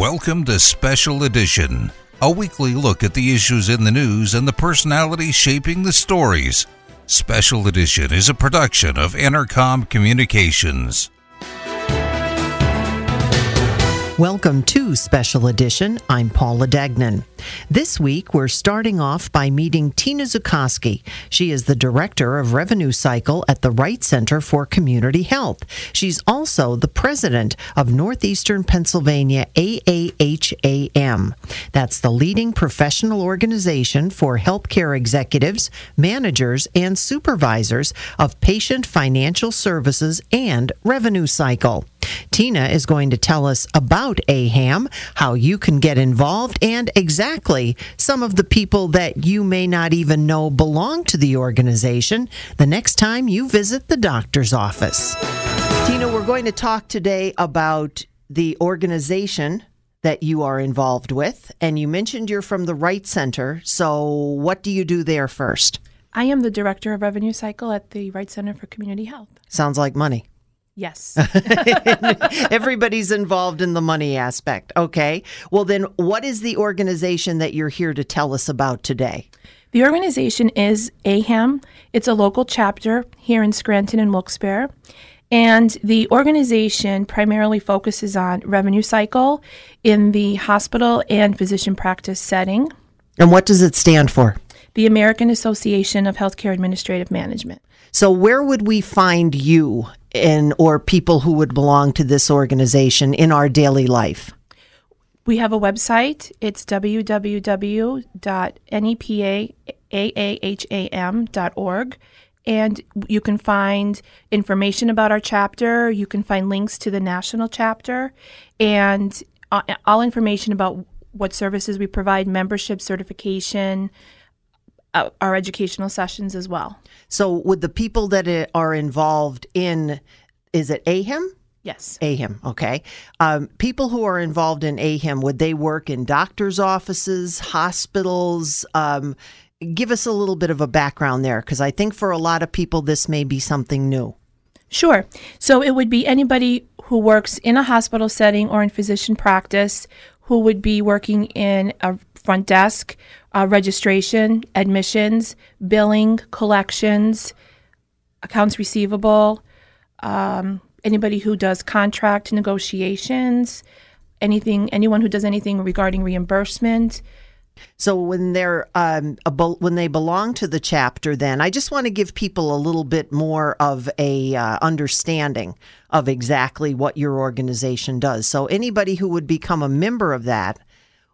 Welcome to Special Edition, a weekly look at the issues in the news and the personalities shaping the stories. Special Edition is a production of Intercom Communications. Welcome to Special Edition. I'm Paula Degnan. This week, we're starting off by meeting Tina Zukowski. She is the Director of Revenue Cycle at the Wright Center for Community Health. She's also the President of Northeastern Pennsylvania AAHAM. That's the leading professional organization for healthcare executives, managers, and supervisors of patient financial services and revenue cycle. Tina is going to tell us about AHAM, how you can get involved, and exactly some of the people that you may not even know belong to the organization the next time you visit the doctor's office. Tina, we're going to talk today about the organization that you are involved with, and you mentioned you're from the Wright Center. So, what do you do there first? I am the director of revenue cycle at the Wright Center for Community Health. Sounds like money. Yes. Everybody's involved in the money aspect. Okay. Well, then, what is the organization that you're here to tell us about today? the organization is AHAM. It's a local chapter here in Scranton and Wilkes-Barre. And the organization primarily focuses on revenue cycle in the hospital and physician practice setting. And what does it stand for? The American Association of Healthcare Administrative Management. So, where would we find you and or people who would belong to this organization in our daily life? We have a website. It's www.nepaaham.org. And you can find information about our chapter. You can find links to the national chapter and uh, all information about what services we provide, membership, certification, uh, our educational sessions as well. So, would the people that are involved in, is it AHIM? Yes. AHIM, okay. Um, people who are involved in AHIM, would they work in doctors' offices, hospitals? Um, give us a little bit of a background there, because I think for a lot of people, this may be something new. Sure. So it would be anybody who works in a hospital setting or in physician practice who would be working in a front desk, uh, registration, admissions, billing, collections, accounts receivable, um, anybody who does contract negotiations, anything, anyone who does anything regarding reimbursement. So when they're um, when they belong to the chapter, then I just want to give people a little bit more of a uh, understanding of exactly what your organization does. So anybody who would become a member of that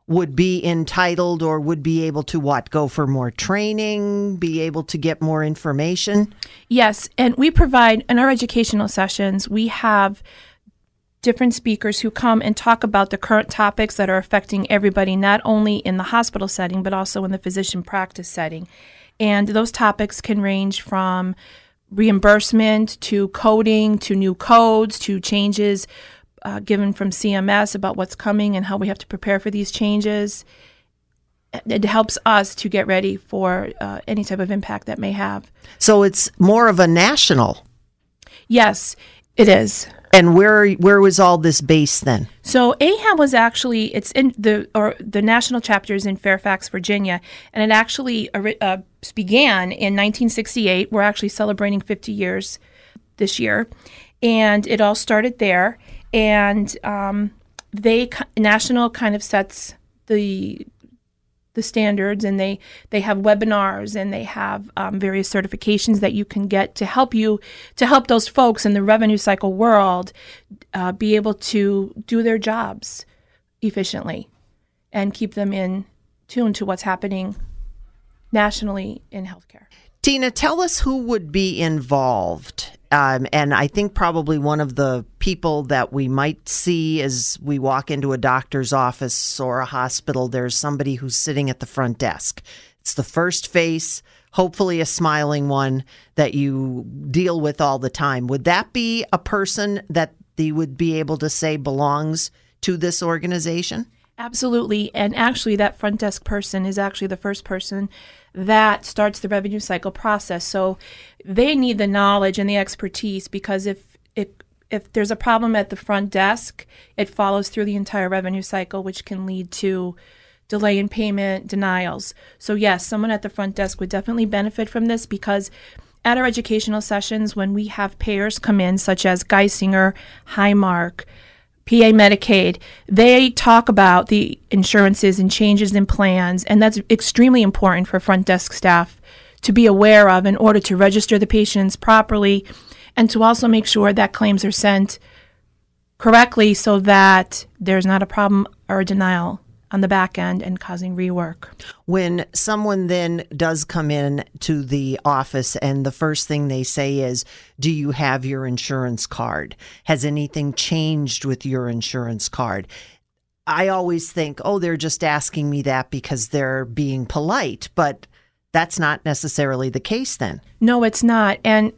would be entitled or would be able to what go for more training, be able to get more information. Yes, and we provide in our educational sessions, we have different speakers who come and talk about the current topics that are affecting everybody, not only in the hospital setting, but also in the physician practice setting. And those topics can range from reimbursement to coding to new codes to changes uh, given from CMS about what's coming and how we have to prepare for these changes. It helps us to get ready for uh, any type of impact that may have. So it's more of a national. Yes, it is. And where where was all this based then? So AHAM was actually it's in the or the national chapter is in Fairfax, Virginia, and it actually uh, began in 1968. We're actually celebrating 50 years this year, and it all started there. And um, they national kind of sets the the standards and they they have webinars and they have um, various certifications that you can get to help you to help those folks in the revenue cycle world uh, be able to do their jobs efficiently and keep them in tune to what's happening nationally in healthcare. Tina, tell us who would be involved Um, and I think probably one of the people that we might see as we walk into a doctor's office or a hospital, there's somebody who's sitting at the front desk. It's the first face, hopefully a smiling one that you deal with all the time. Would that be a person that they would be able to say belongs to this organization? Absolutely. And actually, that front desk person is actually the first person that starts the revenue cycle process. So they need the knowledge and the expertise because if it if there's a problem at the front desk, it follows through the entire revenue cycle, which can lead to delay in payment, denials. So, yes, someone at the front desk would definitely benefit from this because at our educational sessions, when we have payers come in, such as Geisinger, Highmark, PA Medicaid, they talk about the insurances and changes in plans, and that's extremely important for front desk staff to be aware of in order to register the patients properly and to also make sure that claims are sent correctly so that there's not a problem or a denial on the back end and causing rework. When someone then does come in to the office and the first thing they say is, Do you have your insurance card? Has anything changed with your insurance card? I always think, oh, they're just asking me that because they're being polite, but that's not necessarily the case then. No, it's not. And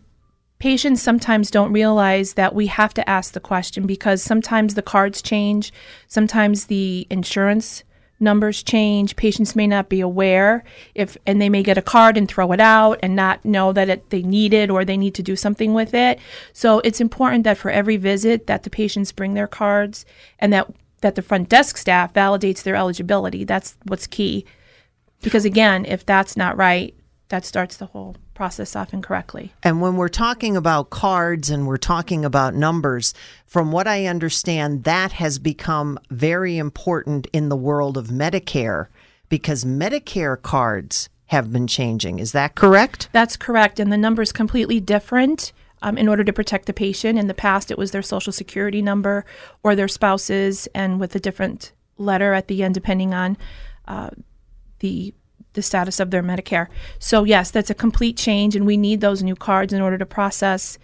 patients sometimes don't realize that we have to ask the question because sometimes the cards change, sometimes the insurance numbers change. Patients may not be aware if and they may get a card and throw it out and not know that it, they need it or they need to do something with it. So it's important that for every visit that the patients bring their cards and that that the front desk staff validates their eligibility. That's what's key. Because again if that's not right that starts the whole process off incorrectly. And when we're talking about cards and we're talking about numbers, from what I understand, that has become very important in the world of Medicare because Medicare cards have been changing. Is that correct? That's correct. And the number is completely different. Um, in order to protect the patient. In the past, it was their social security number or their spouse's, and with a different letter at the end, depending on uh, the the status of their Medicare. So yes, that's a complete change, and we need those new cards in order to process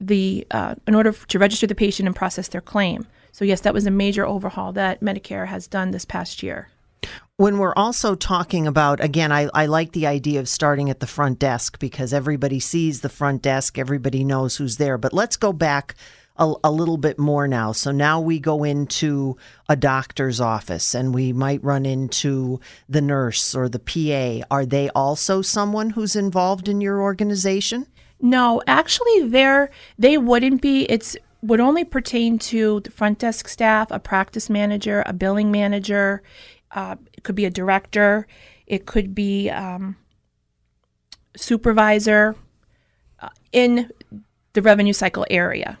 the uh, in order to register the patient and process their claim. So yes, that was a major overhaul that Medicare has done this past year. When we're also talking about, again, I, I like the idea of starting at the front desk because everybody sees the front desk, everybody knows who's there. But let's go back a, a, little bit more now. So now we go into a doctor's office and we might run into the nurse or the PA. Are they also someone who's involved in your organization? No, actually, they're they wouldn't be. It's would only pertain to the front desk staff, a practice manager, a billing manager. Uh, it could be a director. It could be um, supervisor uh, in the revenue cycle area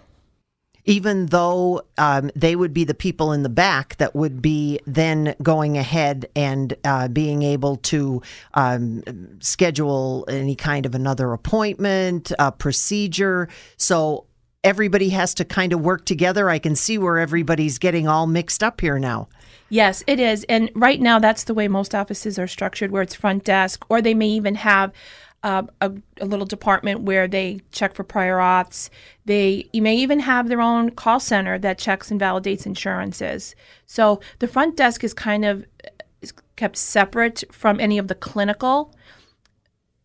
even though um, they would be the people in the back that would be then going ahead and uh, being able to um, schedule any kind of another appointment, a procedure. So everybody has to kind of work together. I can see where everybody's getting all mixed up here now. Yes, it is. And right now, that's the way most offices are structured, where it's front desk, or they may even have uh, a, a, little department where they check for prior auths. They you may even have their own call center that checks and validates insurances. So the front desk is kind of is kept separate from any of the clinical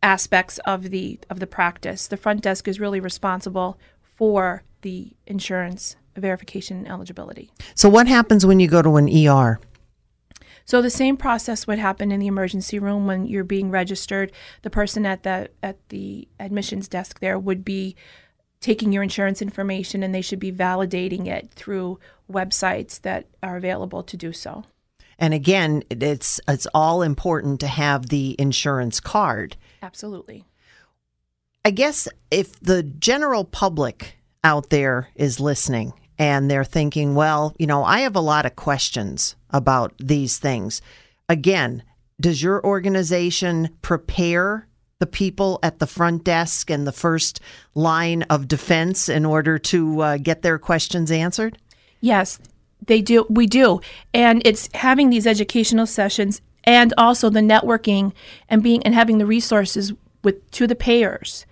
aspects of the of the practice. The front desk is really responsible for the insurance verification and eligibility. So what happens when you go to an ER? So the same process would happen in the emergency room when you're being registered. The person at the at the admissions desk there would be taking your insurance information and they should be validating it through websites that are available to do so. And again, it's it's all important to have the insurance card. Absolutely. I guess if the general public out there is listening and they're thinking, well, you know, I have a lot of questions about these things. Again, does your organization prepare the people at the front desk and the first line of defense in order to uh, get their questions answered? Yes, they do. We do. And it's having these educational sessions and also the networking and being and having the resources with to the payers.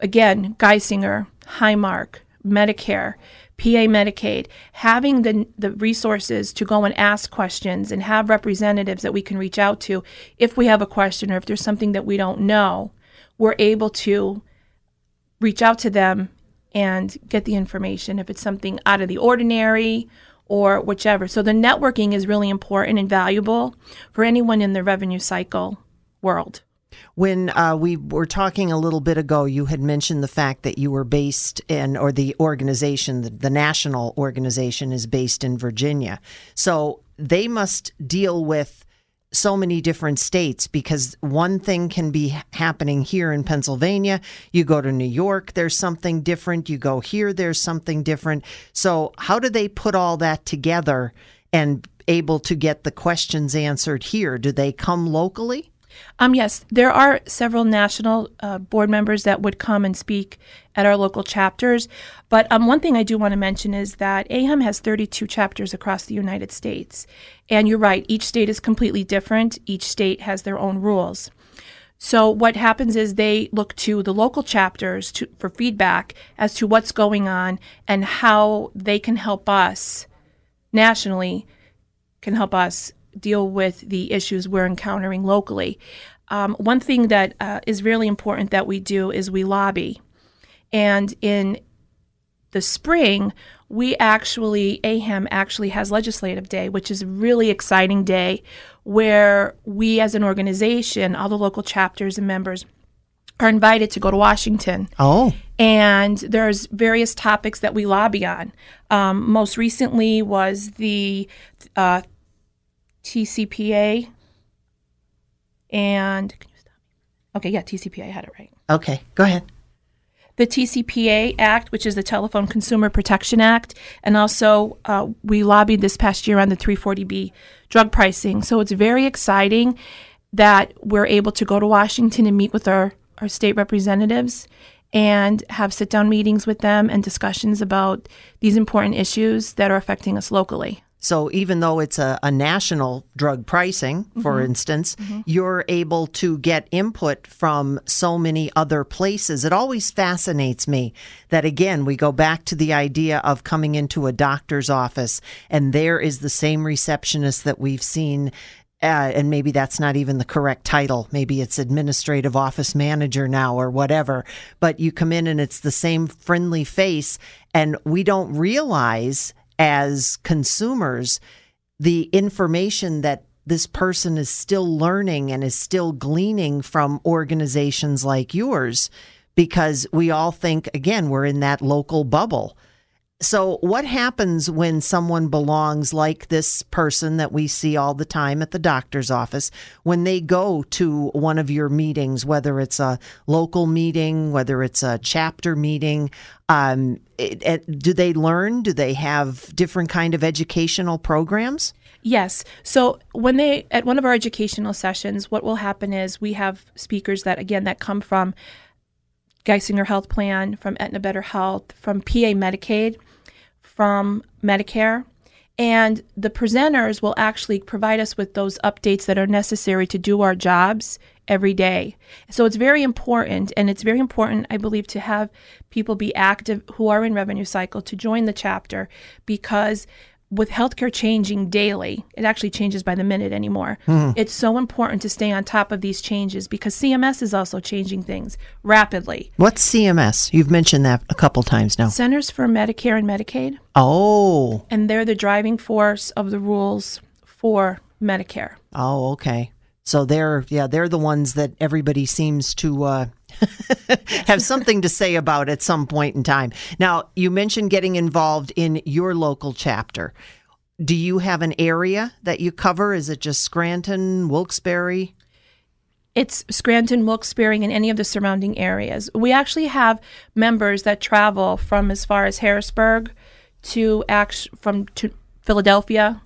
Again, Geisinger, Highmark, Medicare, PA Medicaid, having the, the resources to go and ask questions and have representatives that we can reach out to if we have a question or if there's something that we don't know, we're able to reach out to them and get the information if it's something out of the ordinary or whichever. So the networking is really important and valuable for anyone in the revenue cycle world. When uh, we were talking a little bit ago, you had mentioned the fact that you were based in, or the organization, the, the national organization is based in Virginia. So they must deal with so many different states because one thing can be happening here in Pennsylvania. You go to New York, there's something different. You go here, there's something different. So, how do they put all that together and able to get the questions answered here? Do they come locally? Um, yes, there are several national uh, board members that would come and speak at our local chapters. But um, one thing I do want to mention is that AHAM has 32 chapters across the United States. And you're right, each state is completely different, each state has their own rules. So what happens is they look to the local chapters to, for feedback as to what's going on and how they can help us nationally, can help us deal with the issues we're encountering locally. Um, one thing that uh, is really important that we do is we lobby. And in the spring, we actually, AHAM actually has Legislative Day, which is a really exciting day where we as an organization, all the local chapters and members, are invited to go to Washington. Oh. And there's various topics that we lobby on. Um, most recently was the uh, TCPA and okay, yeah, TCPA I had it right. Okay, go ahead. The TCPA Act, which is the Telephone Consumer Protection Act, and also uh, we lobbied this past year on the 340B drug pricing. So it's very exciting that we're able to go to Washington and meet with our, our state representatives and have sit down meetings with them and discussions about these important issues that are affecting us locally. So even though it's a, a national drug pricing, for mm-hmm. instance, mm-hmm. you're able to get input from so many other places. It always fascinates me that, again, we go back to the idea of coming into a doctor's office and there is the same receptionist that we've seen uh, and maybe that's not even the correct title. Maybe it's administrative office manager now or whatever. But you come in and it's the same friendly face, and we don't realize as consumers the information that this person is still learning and is still gleaning from organizations like yours because we all think again we're in that local bubble so, what happens when someone belongs like this person that we see all the time at the doctor's office when they go to one of your meetings, whether it's a local meeting, whether it's a chapter meeting? Um, it, it, do they learn? Do they have different kind of educational programs? Yes. So when they at one of our educational sessions, what will happen is we have speakers that again that come from Geisinger Health Plan, from Aetna Better Health, from PA Medicaid, from Medicare. And the presenters will actually provide us with those updates that are necessary to do our jobs every day. So it's very important, and it's very important, I believe, to have people be active who are in revenue cycle to join the chapter because with healthcare changing daily, it actually changes by the minute anymore. Mm. It's so important to stay on top of these changes because CMS is also changing things rapidly. What's CMS? You've mentioned that a couple times now. Centers for Medicare and Medicaid. Oh. And they're the driving force of the rules for Medicare. Oh, okay. So they're yeah, they're the ones that everybody seems to uh, have something to say about at some point in time. Now, you mentioned getting involved in your local chapter. Do you have an area that you cover? Is it just Scranton, Wilkes-Barre? It's Scranton, Wilkes-Barre, and any of the surrounding areas. We actually have members that travel from as far as Harrisburg to act from to Philadelphia,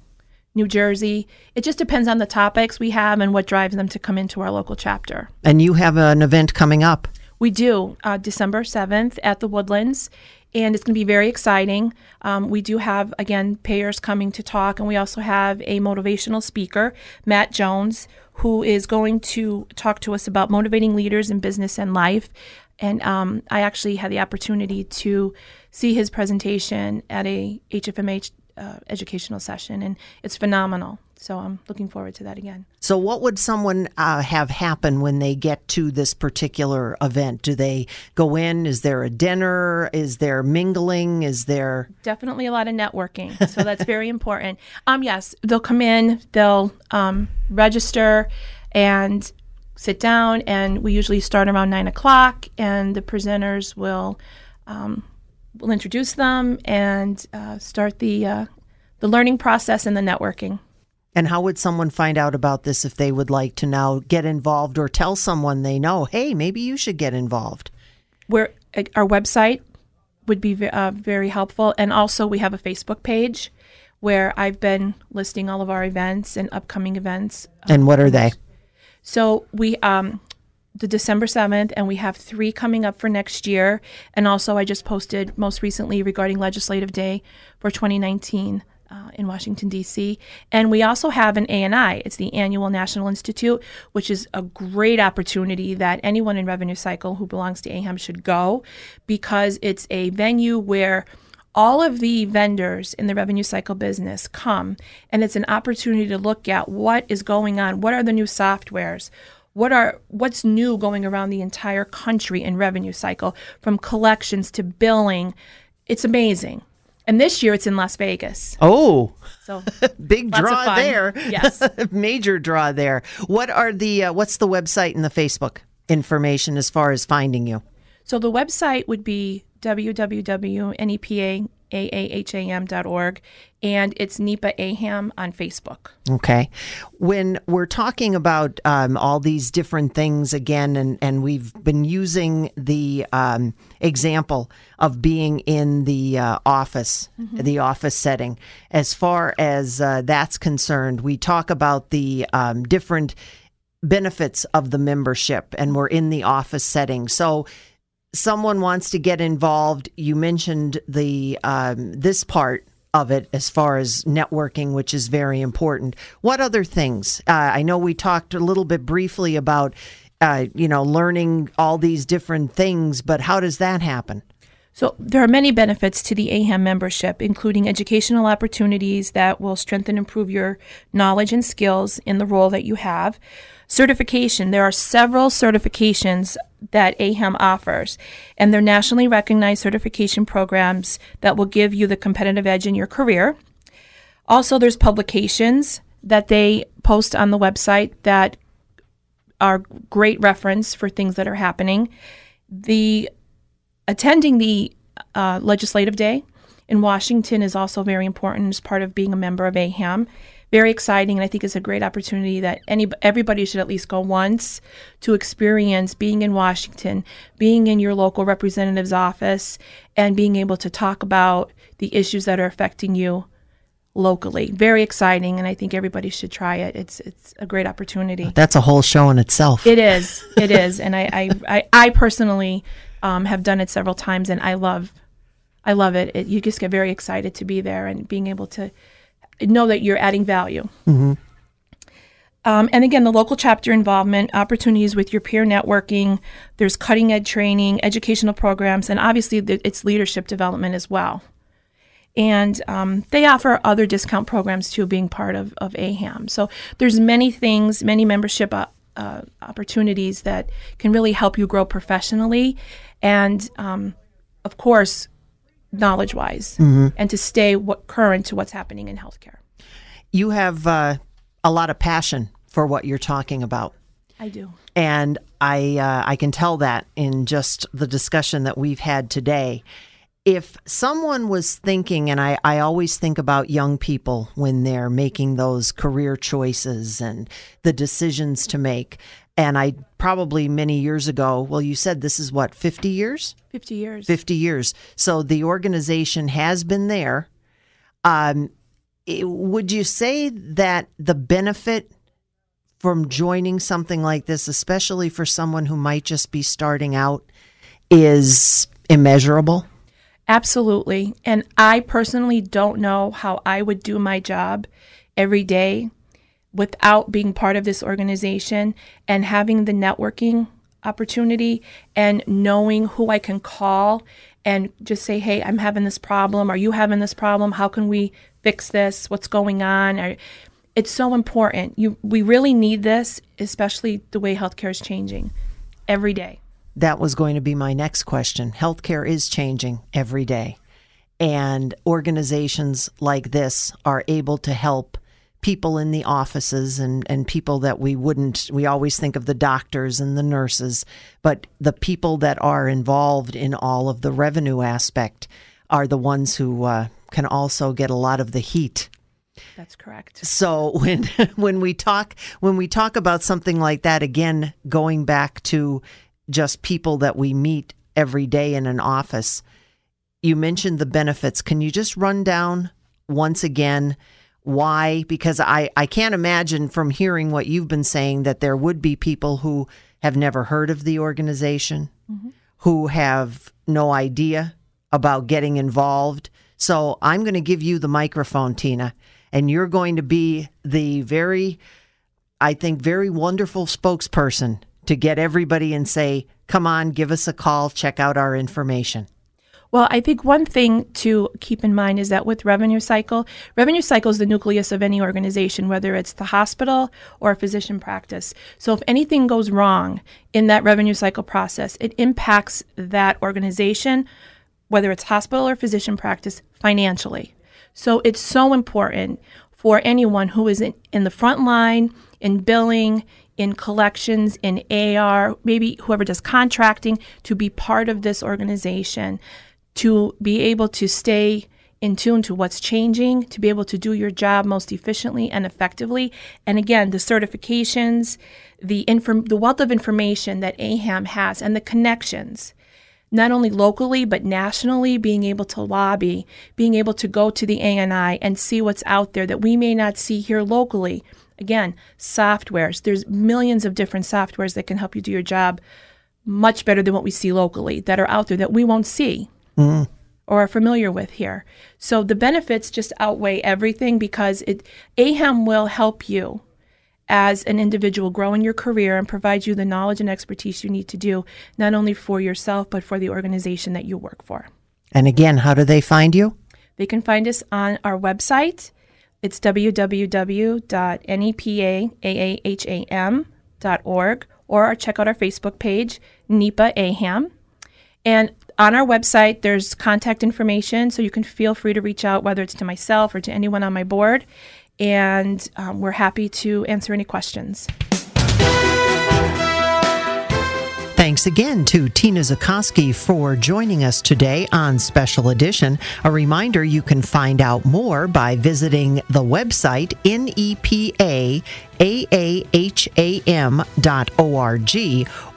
New Jersey. It just depends on the topics we have and what drives them to come into our local chapter. And you have an event coming up. We do, uh, December 7th at the Woodlands, and it's going to be very exciting. Um, we do have, again, payers coming to talk, and we also have a motivational speaker, Matt Jones, who is going to talk to us about motivating leaders in business and life And um, I actually had the opportunity to see his presentation at a HFMA uh, educational session, and it's phenomenal. So I'm looking forward to that again. So, what would someone uh, have happen when they get to this particular event? Do they go in? Is there a dinner? Is there mingling? Is there definitely a lot of networking? So that's very important. Um, yes, they'll come in, they'll um, register, and sit down. And we usually start around nine o'clock, and the presenters will um, will introduce them and uh, start the uh, the learning process and the networking. And how would someone find out about this if they would like to now get involved or tell someone they know, hey, maybe you should get involved? Where uh, our website would be uh, very helpful, and also we have a Facebook page where I've been listing all of our events and upcoming events. And what are they? So we um, the December 7th, and we have three coming up for next year. And also, I just posted most recently regarding Legislative Day for 2019 uh, in Washington, D.C. And we also have an ANI. It's the Annual National Institute, which is a great opportunity that anyone in Revenue Cycle who belongs to AHAM should go because it's a venue where all of the vendors in the revenue cycle business come and it's an opportunity to look at what is going on what are the new softwares what are what's new going around the entire country in revenue cycle from collections to billing it's amazing and this year it's in Las Vegas. Oh, so big draw there. Yes, major draw there. What are the uh, what's the website and the Facebook information as far as finding you? So the website would be www.nepa aaham.org, and it's NEPA AHAM on Facebook. Okay. When we're talking about um, all these different things again, and, and we've been using the um, example of being in the uh, office, mm-hmm. the office setting, as far as uh, that's concerned, we talk about the um, different benefits of the membership, and we're in the office setting. So, someone wants to get involved, you mentioned the um, this part of it as far as networking, which is very important. What other things? Uh, I know we talked a little bit briefly about, uh, you know, learning all these different things, but how does that happen? So, there are many benefits to the AHAM membership, including educational opportunities that will strengthen and improve your knowledge and skills in the role that you have. Certification there are several certifications that AHAM offers, and they're nationally recognized certification programs that will give you the competitive edge in your career. Also, there's publications that they post on the website that are great reference for things that are happening. The attending the uh, legislative day in Washington is also very important as part of being a member of AHAM very exciting, and I think it's a great opportunity that any everybody should at least go once to experience being in Washington, being in your local representative's office, and being able to talk about the issues that are affecting you locally. Very exciting, and I think everybody should try it. It's it's a great opportunity. That's a whole show in itself. It is. It is, and I I, I, I personally um, have done it several times, and I love I love it. it. You just get very excited to be there and being able to know that you're adding value. Mm-hmm. Um, and again, the local chapter involvement, opportunities with your peer networking, there's cutting edge training, educational programs, and obviously it's leadership development as well. And um, they offer other discount programs too, being part of, of AHAM. So there's many things, many membership uh, uh, opportunities that can really help you grow professionally. And um, of course, knowledge wise mm-hmm. and to stay what, current to what's happening in healthcare. You have uh, a lot of passion for what you're talking about. I do. And I uh, I can tell that in just the discussion that we've had today. If someone was thinking, and I, I always think about young people when they're making those career choices and the decisions to make, and I probably many years ago, well, you said this is what, 50 years? 50 years. 50 years. So the organization has been there. Um, it, would you say that the benefit from joining something like this, especially for someone who might just be starting out, is immeasurable? Absolutely. And I personally don't know how I would do my job every day without being part of this organization and having the networking opportunity and knowing who I can call and just say, hey, I'm having this problem. Are you having this problem? How can we fix this? What's going on? it's so important. You, we really need this, especially the way healthcare is changing every day. That was going to be my next question. Healthcare is changing every day. And organizations like this are able to help people in the offices and, and people that we wouldn't, we always think of the doctors and the nurses, but the people that are involved in all of the revenue aspect are the ones who uh, can also get a lot of the heat. That's correct. So when when we talk when we talk about something like that again going back to just people that we meet every day in an office you mentioned the benefits can you just run down once again why? Because I, I can't imagine from hearing what you've been saying that there would be people who have never heard of the organization, mm-hmm. who have no idea about getting involved. So I'm going to give you the microphone, Tina, and you're going to be the very, I think, very wonderful spokesperson to get everybody and say, come on, give us a call, check out our information. Well, I think one thing to keep in mind is that with revenue cycle, revenue cycle is the nucleus of any organization, whether it's the hospital or a physician practice. So if anything goes wrong in that revenue cycle process, it impacts that organization, whether it's hospital or physician practice, financially. So it's so important for anyone who is in, in the front line, in billing, in collections, in AR, maybe whoever does contracting, to be part of this organization to be able to stay in tune to what's changing, to be able to do your job most efficiently and effectively. And again, the certifications, the inform- the wealth of information that AHAM has and the connections, not only locally but nationally, being able to lobby, being able to go to the ANI and see what's out there that we may not see here locally. Again, softwares. There's millions of different softwares that can help you do your job much better than what we see locally that are out there that we won't see mm. or are familiar with here. So the benefits just outweigh everything because it AHAM will help you as an individual grow in your career and provide you the knowledge and expertise you need to do not only for yourself but for the organization that you work for. And again, how do they find you? They can find us on our website. It's www.nepaaham.org or check out our Facebook page, NEPA AHAM. And on our website, there's contact information, so you can feel free to reach out, whether it's to myself or to anyone on my board. And um, we're happy to answer any questions. Thanks again to Tina Zukowski for joining us today on Special Edition. A reminder you can find out more by visiting the website nepaaham.org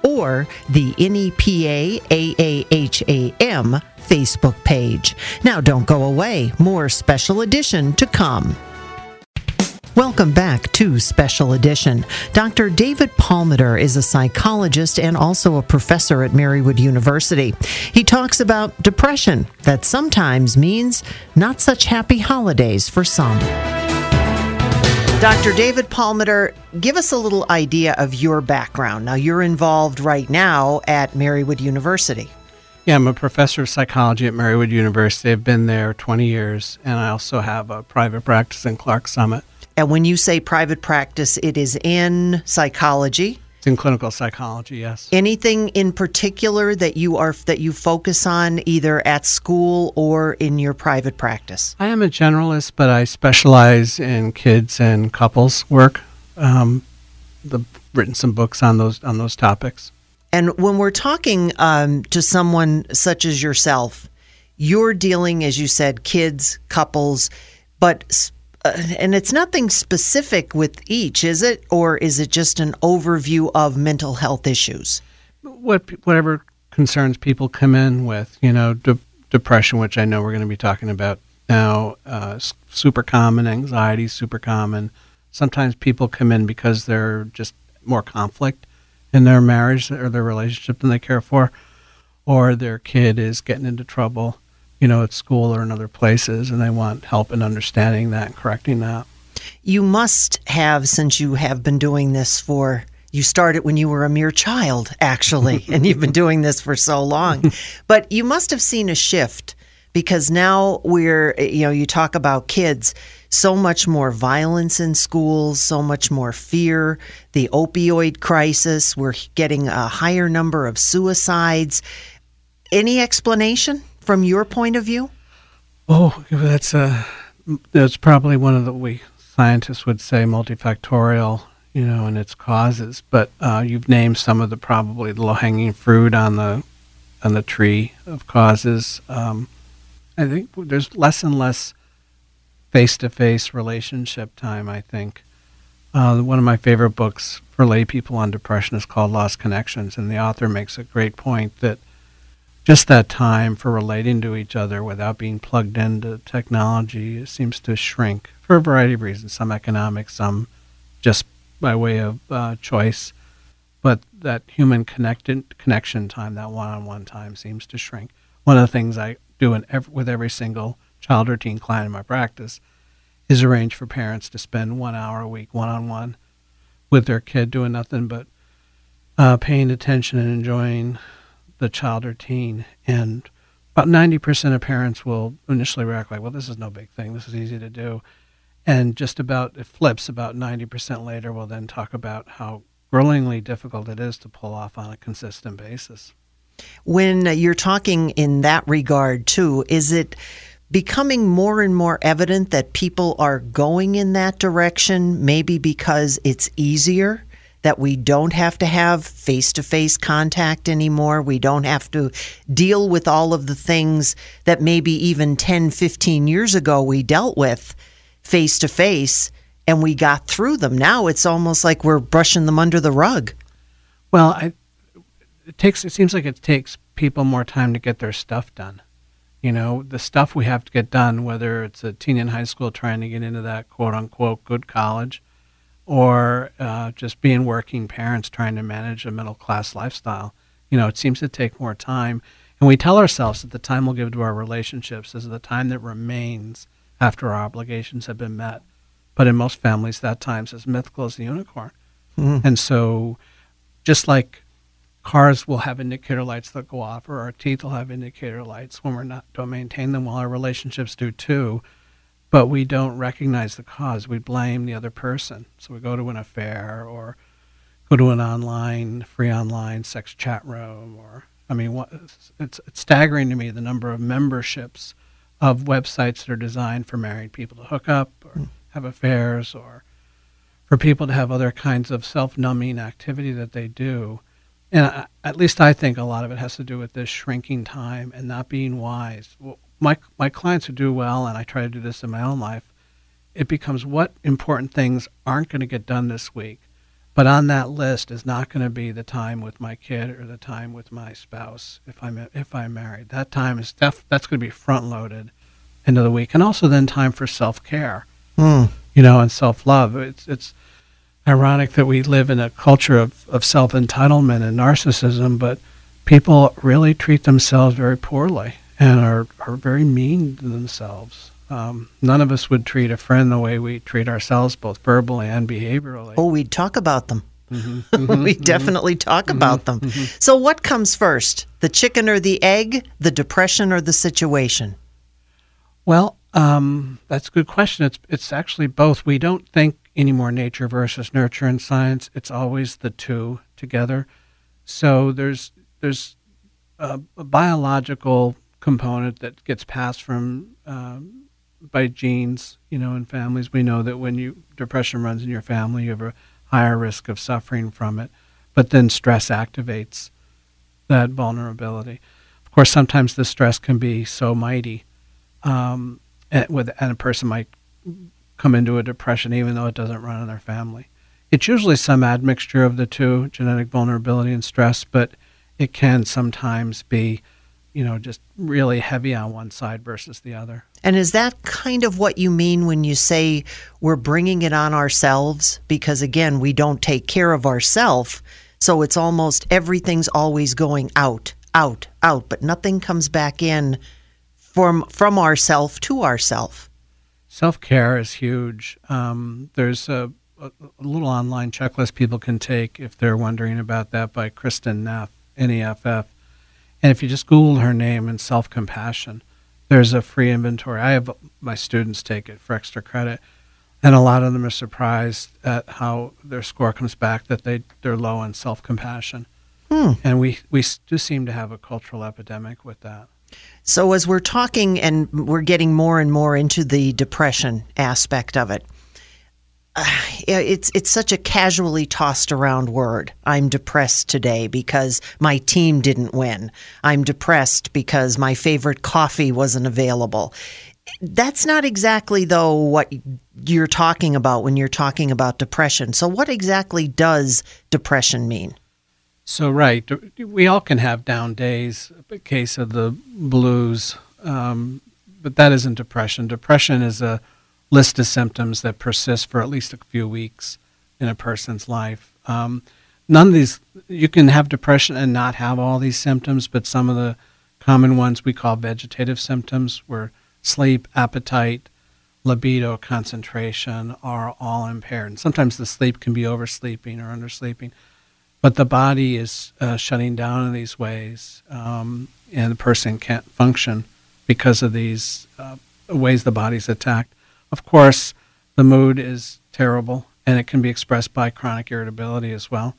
or the NEPA AAHAM Facebook page. Now don't go away, more Special Edition to come. Welcome back to Special Edition. Dr. David Palmiter is a psychologist and also a professor at Marywood University. He talks about depression that sometimes means not such happy holidays for some. Dr. David Palmiter, give us a little idea of your background. Now, you're involved right now at Marywood University. Yeah, I'm a professor of psychology at Marywood University. I've been there 20 years, and I also have a private practice in Clarks Summit. And when you say private practice, it is in psychology. It's in clinical psychology, yes. Anything in particular that you are that you focus on either at school or in your private practice? I am a generalist, but I specialize in kids and couples work. Um, the written some books on those on those topics. And when we're talking um, to someone such as yourself, you're dealing, as you said, kids, couples, but and it's nothing specific with each, is it? Or is it just an overview of mental health issues? What whatever concerns people come in with, you know, de- depression, which I know we're going to be talking about now, uh, super common, anxiety, super common. Sometimes people come in because they're just more conflict in their marriage or their relationship than they care for, or their kid is getting into trouble you know, at school or in other places, and they want help in understanding that and correcting that. You must have, since you have been doing this for You started when you were a mere child, actually, and you've been doing this for so long. But you must have seen a shift because now we're, you know, you talk about kids, so much more violence in schools, so much more fear, the opioid crisis, we're getting a higher number of suicides. Any explanation from your point of view? Oh, that's uh, that's probably one of the we scientists would say multifactorial, you know, in its causes. But uh, you've named some of the probably the low hanging fruit on the on the tree of causes. Um, I think there's less and less face to face relationship time. I think uh, one of my favorite books for lay people on depression is called Lost Connections, and the author makes a great point that just that time for relating to each other without being plugged into technology seems to shrink for a variety of reasons some economic some just by way of uh, choice. But that human connected connection time that one-on-one time seems to shrink. One of the things i do every, with every single child or teen client in my practice is arrange for parents to spend one hour a week one-on-one with their kid doing nothing but uh, paying attention and enjoying the child or teen. And about 90% of parents will initially react like, well, this is no big thing. This is easy to do. And just about, it flips about 90% later, we'll then talk about how growingly difficult it is to pull off on a consistent basis. When you're talking in that regard, too, is it becoming more and more evident that people are going in that direction, maybe because it's easier? That we don't have to have face to face contact anymore. We don't have to deal with all of the things that maybe even 10, 15 years ago we dealt with face to face and we got through them. Now it's almost like we're brushing them under the rug. Well, I, it takes it seems like it takes people more time to get their stuff done. You know, the stuff we have to get done, whether it's a teen in high school trying to get into that quote unquote good college, or uh, just being working parents trying to manage a middle class lifestyle. You know, it seems to take more time. And we tell ourselves that the time we'll give to our relationships is the time that remains after our obligations have been met. But in most families, that time is as mythical as the unicorn. Mm. And so, just like cars will have indicator lights that go off, or our teeth will have indicator lights when we're not don't maintain them, well, our relationships do too but we don't recognize the cause. We blame the other person. So we go to an affair or go to an online, free online sex chat room, or I mean, what, it's, it's staggering to me the number of memberships of websites that are designed for married people to hook up or mm. have affairs or for people to have other kinds of self-numbing activity that they do. And I, at least I think a lot of it has to do with this shrinking time and not being wise. Well, my my clients who do well, and I try to do this in my own life, it becomes what important things aren't going to get done this week, but on that list is not going to be the time with my kid or the time with my spouse if I'm if I'm married. That time is def, that's going to be front loaded into the week, and also then time for self care, mm. you know, and self love. It's it's ironic that we live in a culture of, of self entitlement and narcissism, but people really treat themselves very poorly and are, are very mean to themselves. Um, none of us would treat a friend the way we treat ourselves, both verbally and behaviorally. Oh, we'd talk about them. Mm-hmm, mm-hmm, we mm-hmm. definitely talk mm-hmm, about them. Mm-hmm. So, what comes first, the chicken or the egg, the depression or the situation? Well, um, that's a good question. It's it's actually both. We don't think anymore nature versus nurture in science. It's always the two together. So there's there's a, a biological component that gets passed from um, by genes. You know, in families, we know that when you depression runs in your family, you have a higher risk of suffering from it. But then stress activates that vulnerability. Of course, sometimes the stress can be so mighty, um, and, with, and a person might come into a depression even though it doesn't run in their family. It's usually some admixture of the two, genetic vulnerability and stress, but it can sometimes be you know, just really heavy on one side versus the other. And is that kind of what you mean when you say we're bringing it on ourselves? Because again, we don't take care of ourselves. So it's almost everything's always going out, out, out, but nothing comes back in from from ourself to ourself. Self care is huge. Um, there's a, a, little online checklist people can take if they're wondering about that by Kristin Neff, N-E-F-F. And if you just Google her name and self-compassion, there's a free inventory. I have my students take it for extra credit, and a lot of them are surprised at how their score comes back that they they're low on self-compassion. Hmm. And we we do seem to have a cultural epidemic with that. So, as we're talking and we're getting more and more into the depression aspect of it, it's it's such a casually tossed around word. I'm depressed today because my team didn't win. I'm depressed because my favorite coffee wasn't available. That's not exactly though what you're talking about when you're talking about depression. So what exactly does depression mean? So right, we all can have down days. A case of the blues, um, but that isn't depression. Depression is a list of symptoms that persist for at least a few weeks in a person's life. Um, none of these, you can have depression and not have all these symptoms, but some of the common ones we call vegetative symptoms, where sleep, appetite, libido, concentration are all impaired. And sometimes the sleep can be oversleeping or undersleeping, but the body is uh, shutting down in these ways, um, and the person can't function because of these uh, ways the body's attacked. Of course, the mood is terrible and it can be expressed by chronic irritability as well.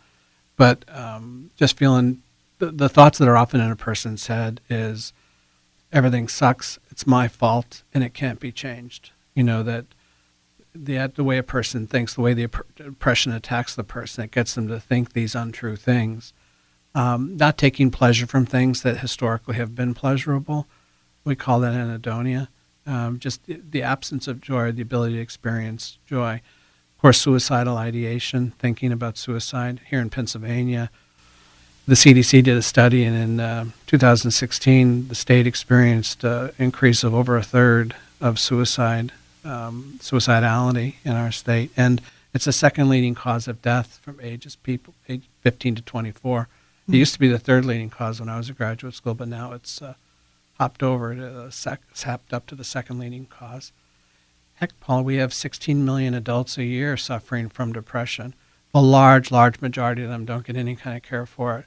But um, just feeling the, the thoughts that are often in a person's head is everything sucks, it's my fault, and it can't be changed. You know, that the, the way a person thinks, the way the oppression attacks the person, it gets them to think these untrue things. Um, not taking pleasure from things that historically have been pleasurable. We call that anhedonia um, just the absence of joy, the ability to experience joy. Of course, suicidal ideation, thinking about suicide. Here in Pennsylvania, the CDC did a study, and in uh, 2016, the state experienced an increase of over a third of suicide, um, suicidality in our state, and it's the second leading cause of death from ages people age 15 to 24. Mm-hmm. It used to be the third leading cause when I was a graduate school, but now it's uh, hopped over to the sec- up to the second leading cause. Heck, Paul, we have 16 million adults a year suffering from depression. A large, large majority of them don't get any kind of care for it,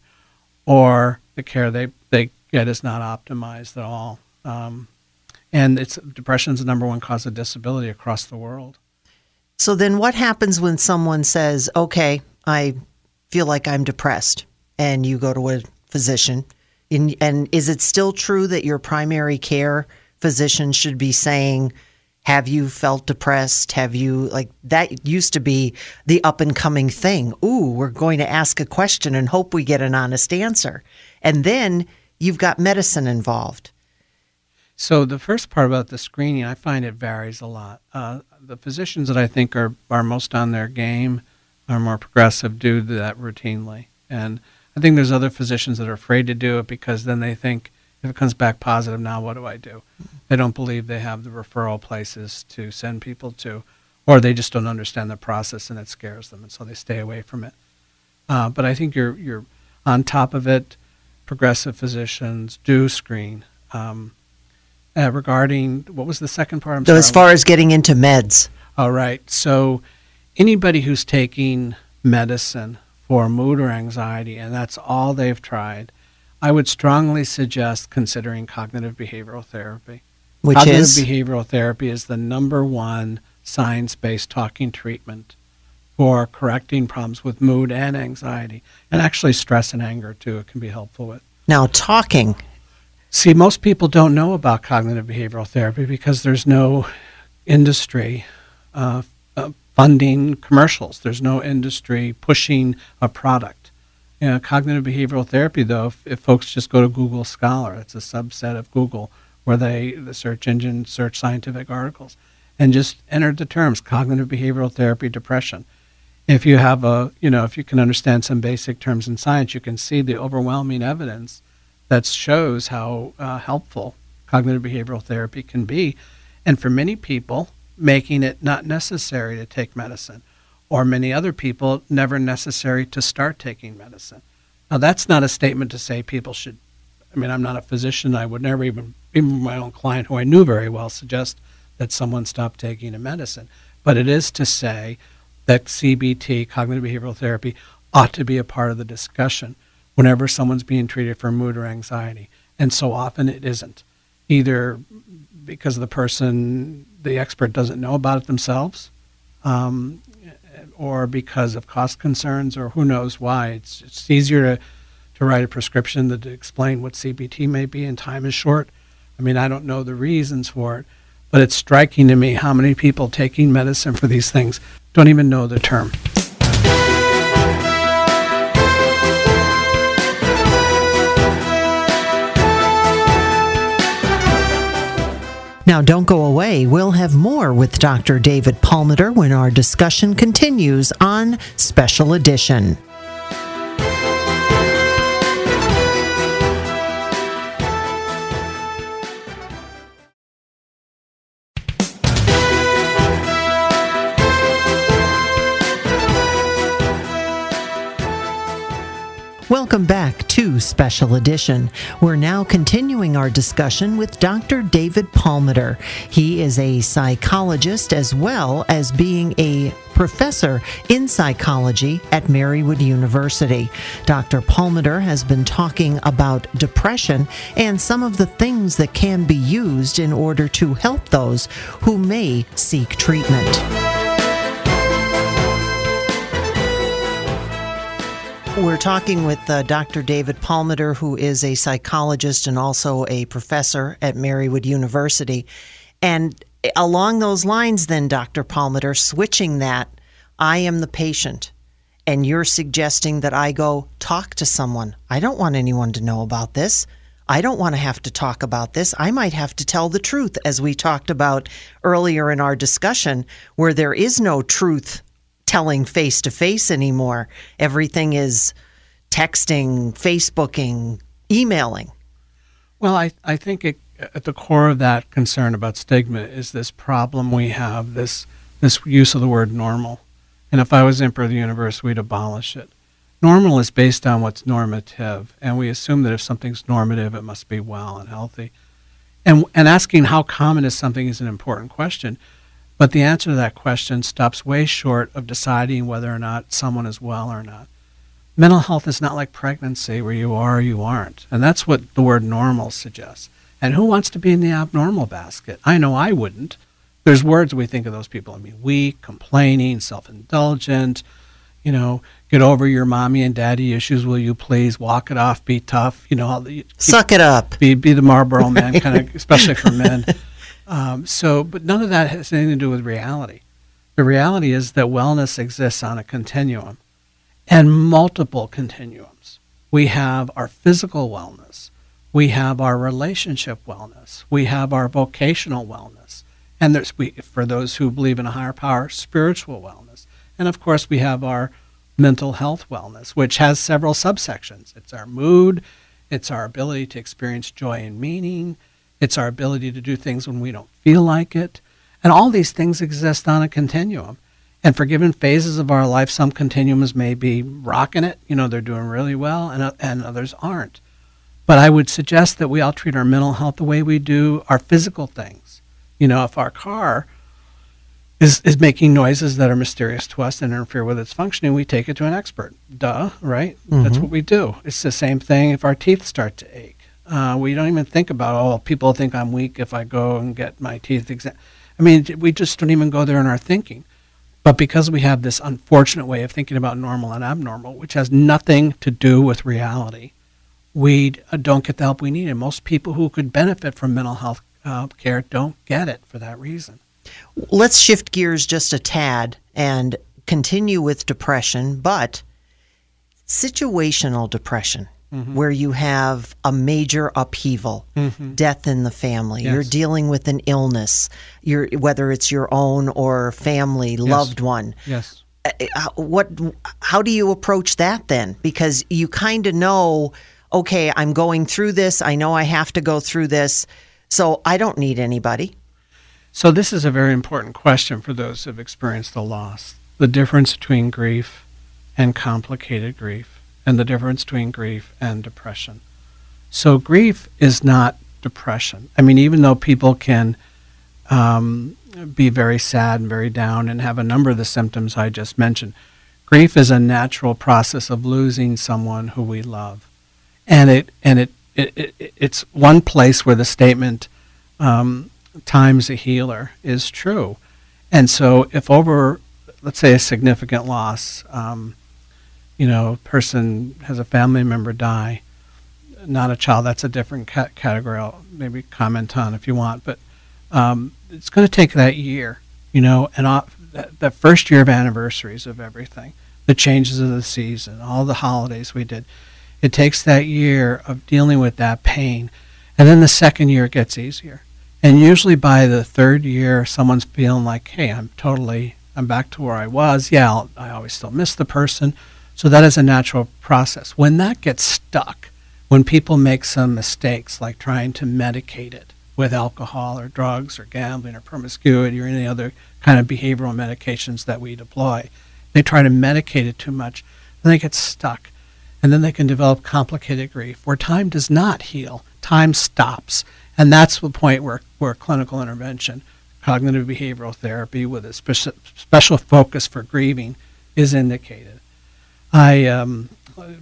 or the care they, they get is not optimized at all. Um, and it's depression is the number one cause of disability across the world. So then, what happens when someone says, "Okay, I feel like I'm depressed," and you go to a physician in, and is it still true that your primary care physician should be saying, have you felt depressed? Have you, like, that used to be the up and coming thing. Ooh, we're going to ask a question and hope we get an honest answer. And then you've got medicine involved. So the first part about the screening, I find it varies a lot. Uh, the physicians that I think are, are most on their game are more progressive, do that routinely. And I think there's other physicians that are afraid to do it because then they think if it comes back positive, now what do I do? They don't believe they have the referral places to send people to, or they just don't understand the process and it scares them, and so they stay away from it. Uh, but I think you're you're on top of it. Progressive physicians do screen. Um, uh, regarding what was the second part? I'm so sorry. as far as getting into meds. All right. So anybody who's taking medicine for mood or anxiety, and that's all they've tried, I would strongly suggest considering cognitive behavioral therapy. Which cognitive is? behavioral therapy is the number one science based talking treatment for correcting problems with mood and anxiety, and actually stress and anger too, it can be helpful with. Now, talking. See, most people don't know about cognitive behavioral therapy because there's no industry uh, uh, funding commercials. There's no industry pushing a product. You know, cognitive behavioral therapy, though, if, if, folks just go to Google Scholar, it's a subset of Google where they, the search engine, search scientific articles and just enter the terms cognitive behavioral therapy, depression. If you have a, you know, if you can understand some basic terms in science, you can see the overwhelming evidence that shows how uh, helpful cognitive behavioral therapy can be. And for many people, making it not necessary to take medicine, or many other people, never necessary to start taking medicine. Now, that's not a statement to say people should. I mean, I'm not a physician. I would never even, even my own client, who I knew very well, suggest that someone stop taking a medicine. But it is to say that CBT, cognitive behavioral therapy, ought to be a part of the discussion whenever someone's being treated for mood or anxiety. And so often it isn't, either because the person, the expert, doesn't know about it themselves, um, or because of cost concerns, or who knows why. It's, it's easier to, to write a prescription than to explain what CBT may be, and time is short. I mean, I don't know the reasons for it, but it's striking to me how many people taking medicine for these things don't even know the term. Now, don't go away. We'll have more with Dr. David Palmiter when our discussion continues on Special Edition. Welcome back to Special Edition. We're now continuing our discussion with Dr. David Palmiter. He is a psychologist as well as being a professor in psychology at Marywood University. Dr. Palmiter has been talking about depression and some of the things that can be used in order to help those who may seek treatment. We're talking with uh, Dr. David Palmiter, who is a psychologist and also a professor at Marywood University. And along those lines, then, Dr. Palmiter, switching that, I am the patient, and you're suggesting that I go talk to someone. I don't want anyone to know about this. I don't want to have to talk about this. I might have to tell the truth, as we talked about earlier in our discussion, where there is no truth telling face to face anymore. Everything is texting, Facebooking, emailing. Well, I, I think it, at the core of that concern about stigma is this problem we have, this, this use of the word normal. And if I was emperor of the universe, we'd abolish it. Normal is based on what's normative, and we assume that if something's normative, it must be well and healthy. And, and asking how common is something is an important question. But the answer to that question stops way short of deciding whether or not someone is well or not. Mental health is not like pregnancy where you are or you aren't. And that's what the word normal suggests. And who wants to be in the abnormal basket? I know I wouldn't. There's words we think of those people. I mean, weak, complaining, self indulgent, you know, get over your mommy and daddy issues, will you please? Walk it off, be tough, you know, keep, suck it up. Be, be the Marlboro man, kind of, especially for men. Um, so, but none of that has anything to do with reality. The reality is that wellness exists on a continuum and multiple continuums. We have our physical wellness, we have our relationship wellness, we have our vocational wellness, and there's we, for those who believe in a higher power, spiritual wellness, and of course we have our mental health wellness, which has several subsections. It's our mood, it's our ability to experience joy and meaning, it's our ability to do things when we don't feel like it. And all these things exist on a continuum. And for given phases of our life, some continuums may be rocking it, you know, they're doing really well, and, and others aren't. But I would suggest that we all treat our mental health the way we do our physical things. You know, if our car is, is making noises that are mysterious to us and interfere with its functioning, we take it to an expert. Duh, right? Mm-hmm. That's what we do. It's the same thing if our teeth start to ache. Uh, we don't even think about, oh, people think I'm weak if I go and get my teeth examined. I mean, we just don't even go there in our thinking. But because we have this unfortunate way of thinking about normal and abnormal, which has nothing to do with reality, we uh, don't get the help we need. And most people who could benefit from mental health uh, care don't get it for that reason. Let's shift gears just a tad and continue with depression, but situational depression mm-hmm. where you have a major upheaval, mm-hmm. death in the family. Yes. You're dealing with an illness, you're, whether it's your own or family, yes. loved one. Yes. Uh, uh, what? How do you approach that then? Because you kind of know, okay, I'm going through this. I know I have to go through this, so I don't need anybody. So this is a very important question for those who have experienced the loss. The difference between grief and complicated grief and the difference between grief and depression. So, grief is not depression. I mean, even though people can um, be very sad and very down and have a number of the symptoms I just mentioned. Grief is a natural process of losing someone who we love, and it and it, it, it it's one place where the statement um, "time's a healer" is true, and so if over, let's say, a significant loss, um, you know, person has a family member die, not a child, that's a different ca- category. I'll maybe comment on if you want, but um, it's going to take that year, you know, and off, that, first year of anniversaries of everything, the changes of the season, all the holidays we did. It takes that year of dealing with that pain, and then the second year gets easier. And usually by the third year, someone's feeling like, hey, I'm totally, I'm back to where I was. Yeah, I'll, I always still miss the person. So that is a natural process. When that gets stuck, when people make some mistakes like trying to medicate it, with alcohol or drugs or gambling or promiscuity or any other kind of behavioral medications that we deploy. They try to medicate it too much, then they get stuck. And then they can develop complicated grief where time does not heal, time stops. And that's the point where, where clinical intervention, cognitive behavioral therapy with a speci- special focus for grieving is indicated. I um, a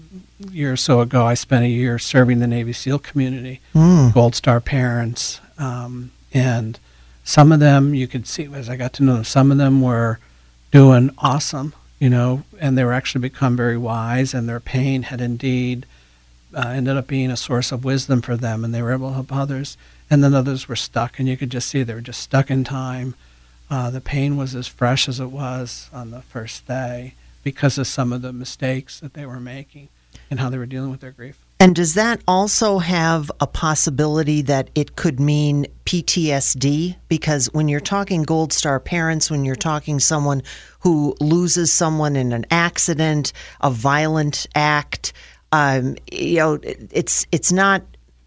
year or so ago, I spent a year serving the Navy SEAL community, mm. Gold Star parents, um, and some of them you could see as I got to know them. Some of them were doing awesome, you know, and they were actually become very wise, and their pain had indeed uh, ended up being a source of wisdom for them, and they were able to help others. And then others were stuck, and you could just see they were just stuck in time. Uh, the pain was as fresh as it was on the first day because of some of the mistakes that they were making and how they were dealing with their grief. And does that also have a possibility that it could mean PTSD? Because when you're talking Gold Star parents, when you're talking someone who loses someone in an accident, a violent act, um, you know, it's it's not.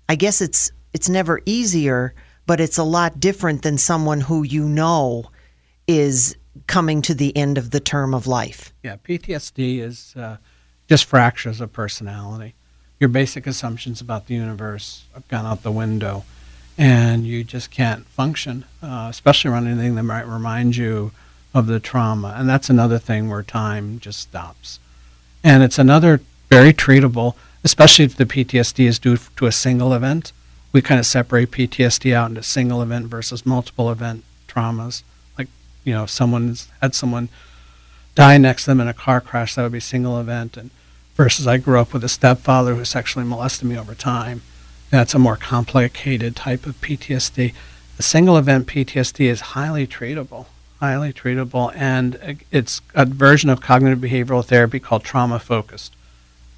I guess it's it's never easier, but it's a lot different than someone who you know is coming to the end of the term of life. Yeah, PTSD is uh, just fractures of personality your basic assumptions about the universe have gone out the window, and you just can't function, uh, especially around anything that might remind you of the trauma. And that's another thing where time just stops. And it's another very treatable, especially if the PTSD is due to a single event. We kind of separate PTSD out into single event versus multiple event traumas. You know, if someone's had someone die next to them in a car crash, that would be a single event. And versus I grew up with a stepfather who sexually molested me over time. That's a more complicated type of PTSD. The single event PTSD is highly treatable, highly treatable, and it's a version of cognitive behavioral therapy called trauma focused.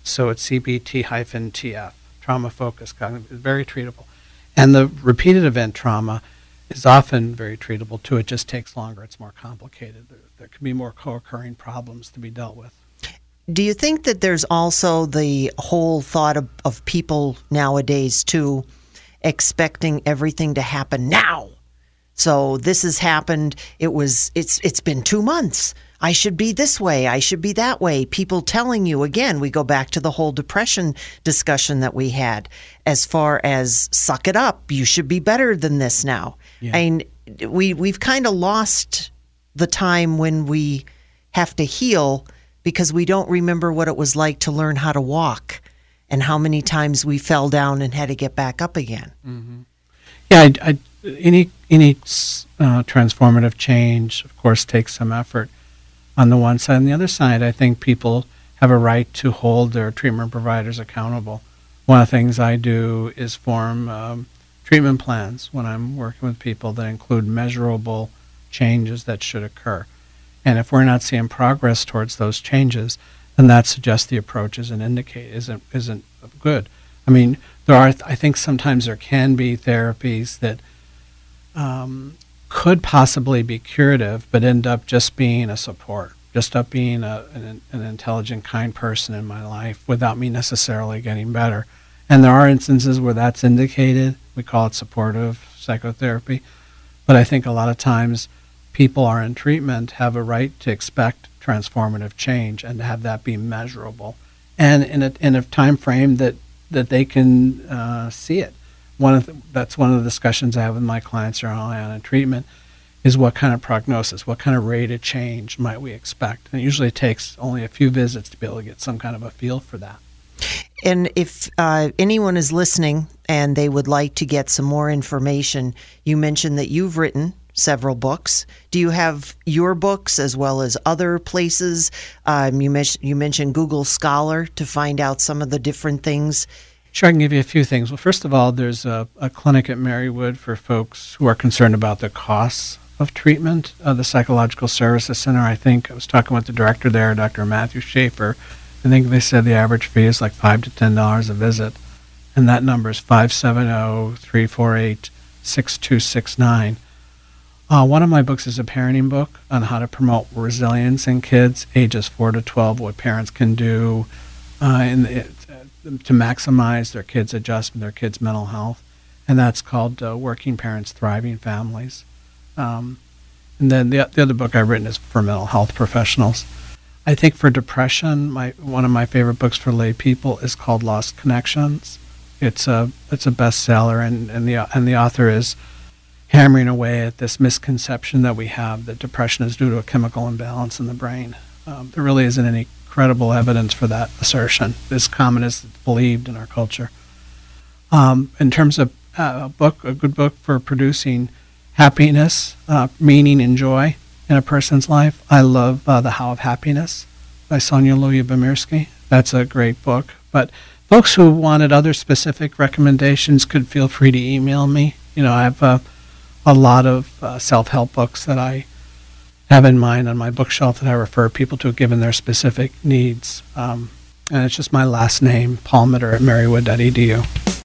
So it's CBT-TF, trauma focused cognitive, very treatable. And the repeated event trauma is often very treatable too. It just takes longer. It's more complicated. There, there can be more co-occurring problems to be dealt with. Do you think that there's also the whole thought of, of people nowadays too expecting everything to happen now? So this has happened. It was it's it's been 2 months. I should be this way. I should be that way. People telling you again, we go back to the whole depression discussion that we had as far as suck it up. You should be better than this now. Yeah. I mean, we we've kind of lost the time when we have to heal because we don't remember what it was like to learn how to walk and how many times we fell down and had to get back up again. Mm-hmm. Yeah, I, I, any any uh, transformative change, of course, takes some effort on the one side. On the other side, I think people have a right to hold their treatment providers accountable. One of the things I do is form um, treatment plans when I'm working with people that include measurable changes that should occur. And if we're not seeing progress towards those changes, then that suggests the approach isn't indicate isn't isn't good. I mean, there are I think sometimes there can be therapies that um, could possibly be curative, but end up just being a support, just up being a, an, an intelligent, kind person in my life without me necessarily getting better. And there are instances where that's indicated. We call it supportive psychotherapy. But I think a lot of times people are in treatment have a right to expect transformative change and to have that be measurable and in a, in a time frame that, that they can uh, see it. One of the, that's one of the discussions I have with my clients early on in treatment is what kind of prognosis, what kind of rate of change might we expect? And it usually takes only a few visits to be able to get some kind of a feel for that. And if uh, anyone is listening and they would like to get some more information, you mentioned that you've written several books. Do you have your books as well as other places? Um, you, mentioned you mentioned Google Scholar to find out some of the different things. Sure, I can give you a few things. Well, first of all, there's a, a clinic at Marywood for folks who are concerned about the costs of treatment. Uh, the Psychological Services Center, I think, I was talking with the director there, Dr. Matthew Schaefer. I think they said the average fee is like five to ten dollars a visit, and that number is 570-348-6269. Uh, one of my books is a parenting book on how to promote resilience in kids ages four to twelve. What parents can do uh, in to maximize their kids' adjustment, their kids' mental health, and that's called uh, "Working Parents, Thriving Families." Um, and then the, the other book I've written is for mental health professionals. I think for depression, my one of my favorite books for lay people is called Lost Connections. It's a it's a bestseller, and, and the and the author is hammering away at this misconception that we have that depression is due to a chemical imbalance in the brain. Um, there really isn't any credible evidence for that assertion, as common as it's believed in our culture. Um, in terms of uh, a book, a good book for producing happiness, uh, meaning, and joy in a person's life. I love uh, The How of Happiness by Sonia Sonja Lyubomirsky. That's a great book. But folks who wanted other specific recommendations could feel free to email me. You know, I have uh, a lot of uh, self help books that I have in mind on my bookshelf that I refer people to given their specific needs. Um, and it's just my last name, Palmiter at marywood.edu.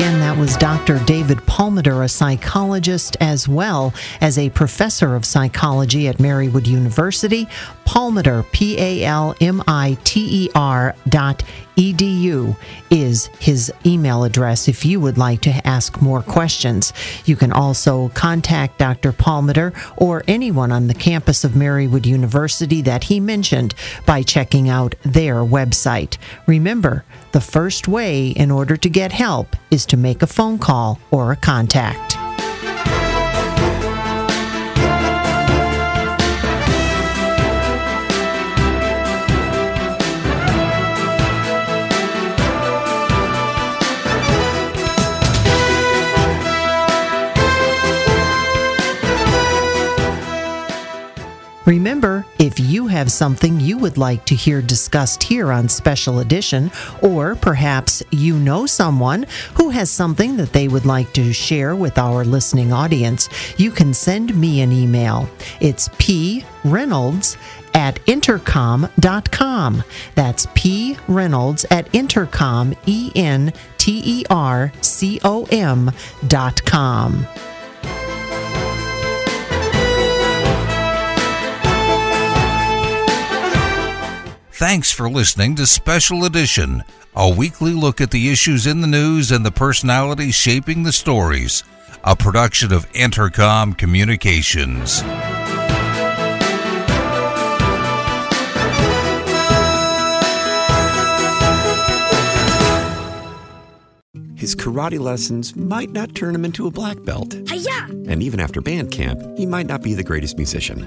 Again, that was Dr. David Palmiter, a psychologist as well as a professor of psychology at Marywood University. Palmiter, P A L M I T E R dot edu is his email address if you would like to ask more questions. You can also contact Dr. Palmiter or anyone on the campus of Marywood University that he mentioned by checking out their website. Remember, the first way in order to get help is to make a phone call or a contact. Remember, if you have something you would like to hear discussed here on Special Edition, or perhaps you know someone who has something that they would like to share with our listening audience, you can send me an email. It's p reynolds at entercom.com. That's P Reynolds at entercom, E N T E R C O M dot com. Thanks for listening to Special Edition, a weekly look at the issues in the news and the personalities shaping the stories, a production of Entercom Communications. His karate lessons might not turn him into a black belt. Hi-ya! And even after band camp, he might not be the greatest musician.